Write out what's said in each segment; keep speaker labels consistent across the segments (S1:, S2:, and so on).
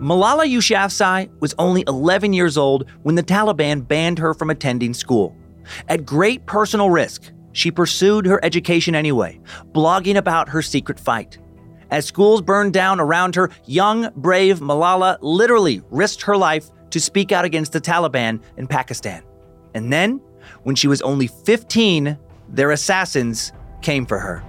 S1: Malala Yousafzai was only 11 years old when the Taliban banned her from attending school. At great personal risk, she pursued her education anyway, blogging about her secret fight. As schools burned down around her, young, brave Malala literally risked her life to speak out against the Taliban in Pakistan. And then, when she was only 15, their assassins came for her.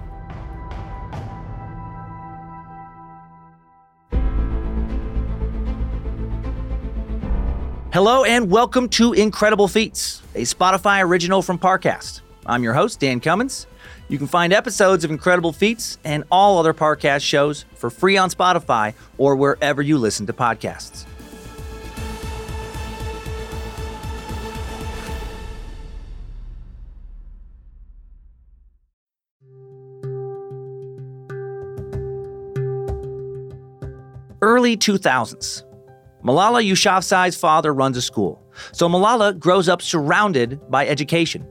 S1: Hello and welcome to Incredible Feats, a Spotify original from Parcast. I'm your host, Dan Cummins. You can find episodes of Incredible Feats and all other Parcast shows for free on Spotify or wherever you listen to podcasts. Early 2000s. Malala Yousafzai's father runs a school, so Malala grows up surrounded by education.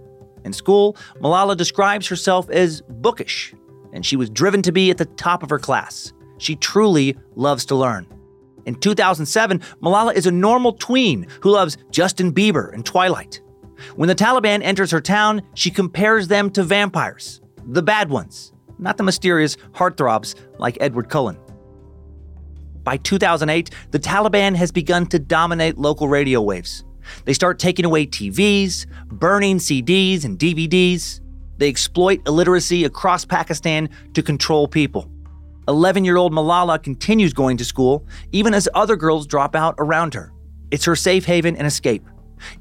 S1: In school, Malala describes herself as bookish, and she was driven to be at the top of her class. She truly loves to learn. In 2007, Malala is a normal tween who loves Justin Bieber and Twilight. When the Taliban enters her town, she compares them to vampires, the bad ones, not the mysterious heartthrobs like Edward Cullen. By 2008, the Taliban has begun to dominate local radio waves. They start taking away TVs, burning CDs and DVDs. They exploit illiteracy across Pakistan to control people. 11 year old Malala continues going to school, even as other girls drop out around her. It's her safe haven and escape.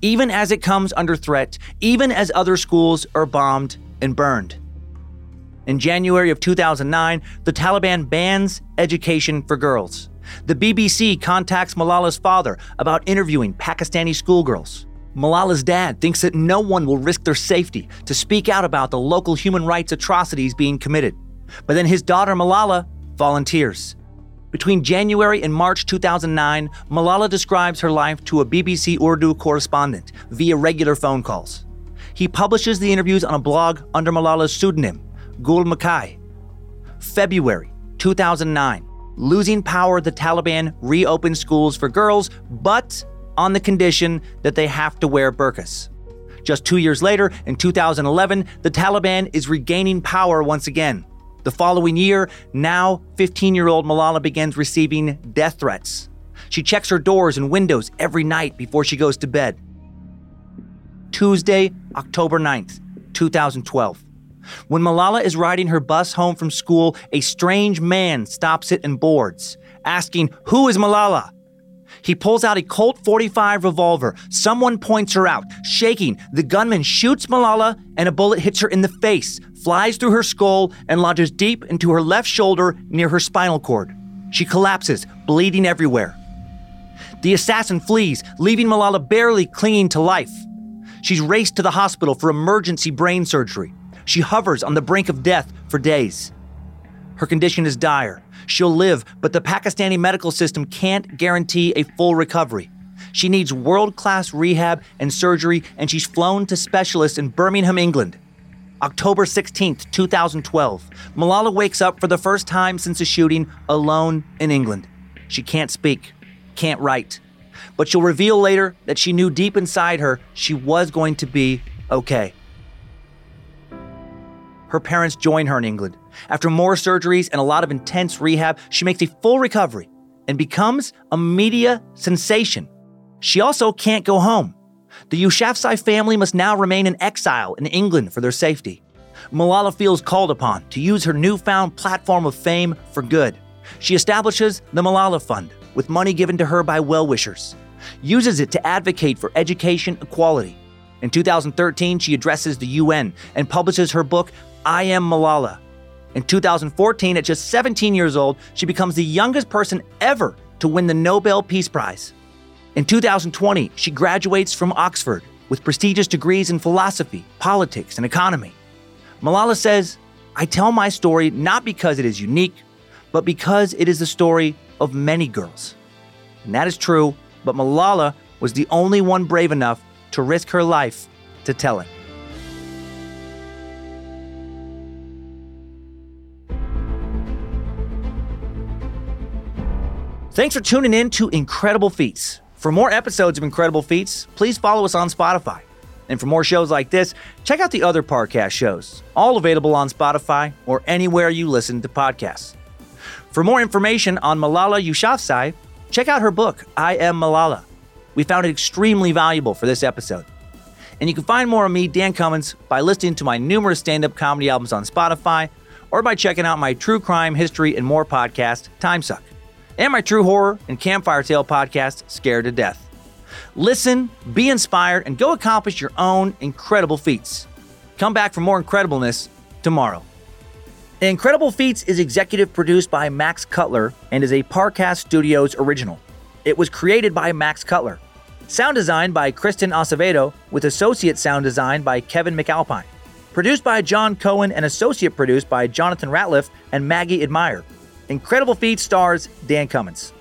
S1: Even as it comes under threat, even as other schools are bombed and burned. In January of 2009, the Taliban bans education for girls. The BBC contacts Malala's father about interviewing Pakistani schoolgirls. Malala's dad thinks that no one will risk their safety to speak out about the local human rights atrocities being committed. But then his daughter Malala volunteers. Between January and March 2009, Malala describes her life to a BBC Urdu correspondent via regular phone calls. He publishes the interviews on a blog under Malala's pseudonym, Gul Makai. February 2009. Losing power, the Taliban reopened schools for girls, but on the condition that they have to wear burqas. Just two years later, in 2011, the Taliban is regaining power once again. The following year, now 15 year old Malala begins receiving death threats. She checks her doors and windows every night before she goes to bed. Tuesday, October 9th, 2012. When Malala is riding her bus home from school, a strange man stops it and boards, asking, Who is Malala? He pulls out a Colt 45 revolver. Someone points her out. Shaking, the gunman shoots Malala, and a bullet hits her in the face, flies through her skull, and lodges deep into her left shoulder near her spinal cord. She collapses, bleeding everywhere. The assassin flees, leaving Malala barely clinging to life. She's raced to the hospital for emergency brain surgery. She hovers on the brink of death for days. Her condition is dire. She'll live, but the Pakistani medical system can't guarantee a full recovery. She needs world class rehab and surgery, and she's flown to specialists in Birmingham, England. October 16th, 2012, Malala wakes up for the first time since the shooting alone in England. She can't speak, can't write, but she'll reveal later that she knew deep inside her she was going to be okay. Her parents join her in England. After more surgeries and a lot of intense rehab, she makes a full recovery and becomes a media sensation. She also can't go home. The Yousafzai family must now remain in exile in England for their safety. Malala feels called upon to use her newfound platform of fame for good. She establishes the Malala Fund with money given to her by well wishers, uses it to advocate for education equality. In 2013, she addresses the UN and publishes her book, I Am Malala. In 2014, at just 17 years old, she becomes the youngest person ever to win the Nobel Peace Prize. In 2020, she graduates from Oxford with prestigious degrees in philosophy, politics, and economy. Malala says, I tell my story not because it is unique, but because it is the story of many girls. And that is true, but Malala was the only one brave enough to risk her life to tell it. Thanks for tuning in to Incredible Feats. For more episodes of Incredible Feats, please follow us on Spotify. And for more shows like this, check out the other Parcast shows, all available on Spotify or anywhere you listen to podcasts. For more information on Malala Yousafzai, check out her book, I Am Malala. We found it extremely valuable for this episode. And you can find more of me, Dan Cummins, by listening to my numerous stand up comedy albums on Spotify or by checking out my true crime, history, and more podcast, Timesuck, and my true horror and campfire tale podcast, Scared to Death. Listen, be inspired, and go accomplish your own incredible feats. Come back for more incredibleness tomorrow. Incredible Feats is executive produced by Max Cutler and is a Parcast Studios original. It was created by Max Cutler. Sound design by Kristen Acevedo, with associate sound design by Kevin McAlpine. Produced by John Cohen and associate produced by Jonathan Ratliff and Maggie Admire. Incredible Feats stars Dan Cummins.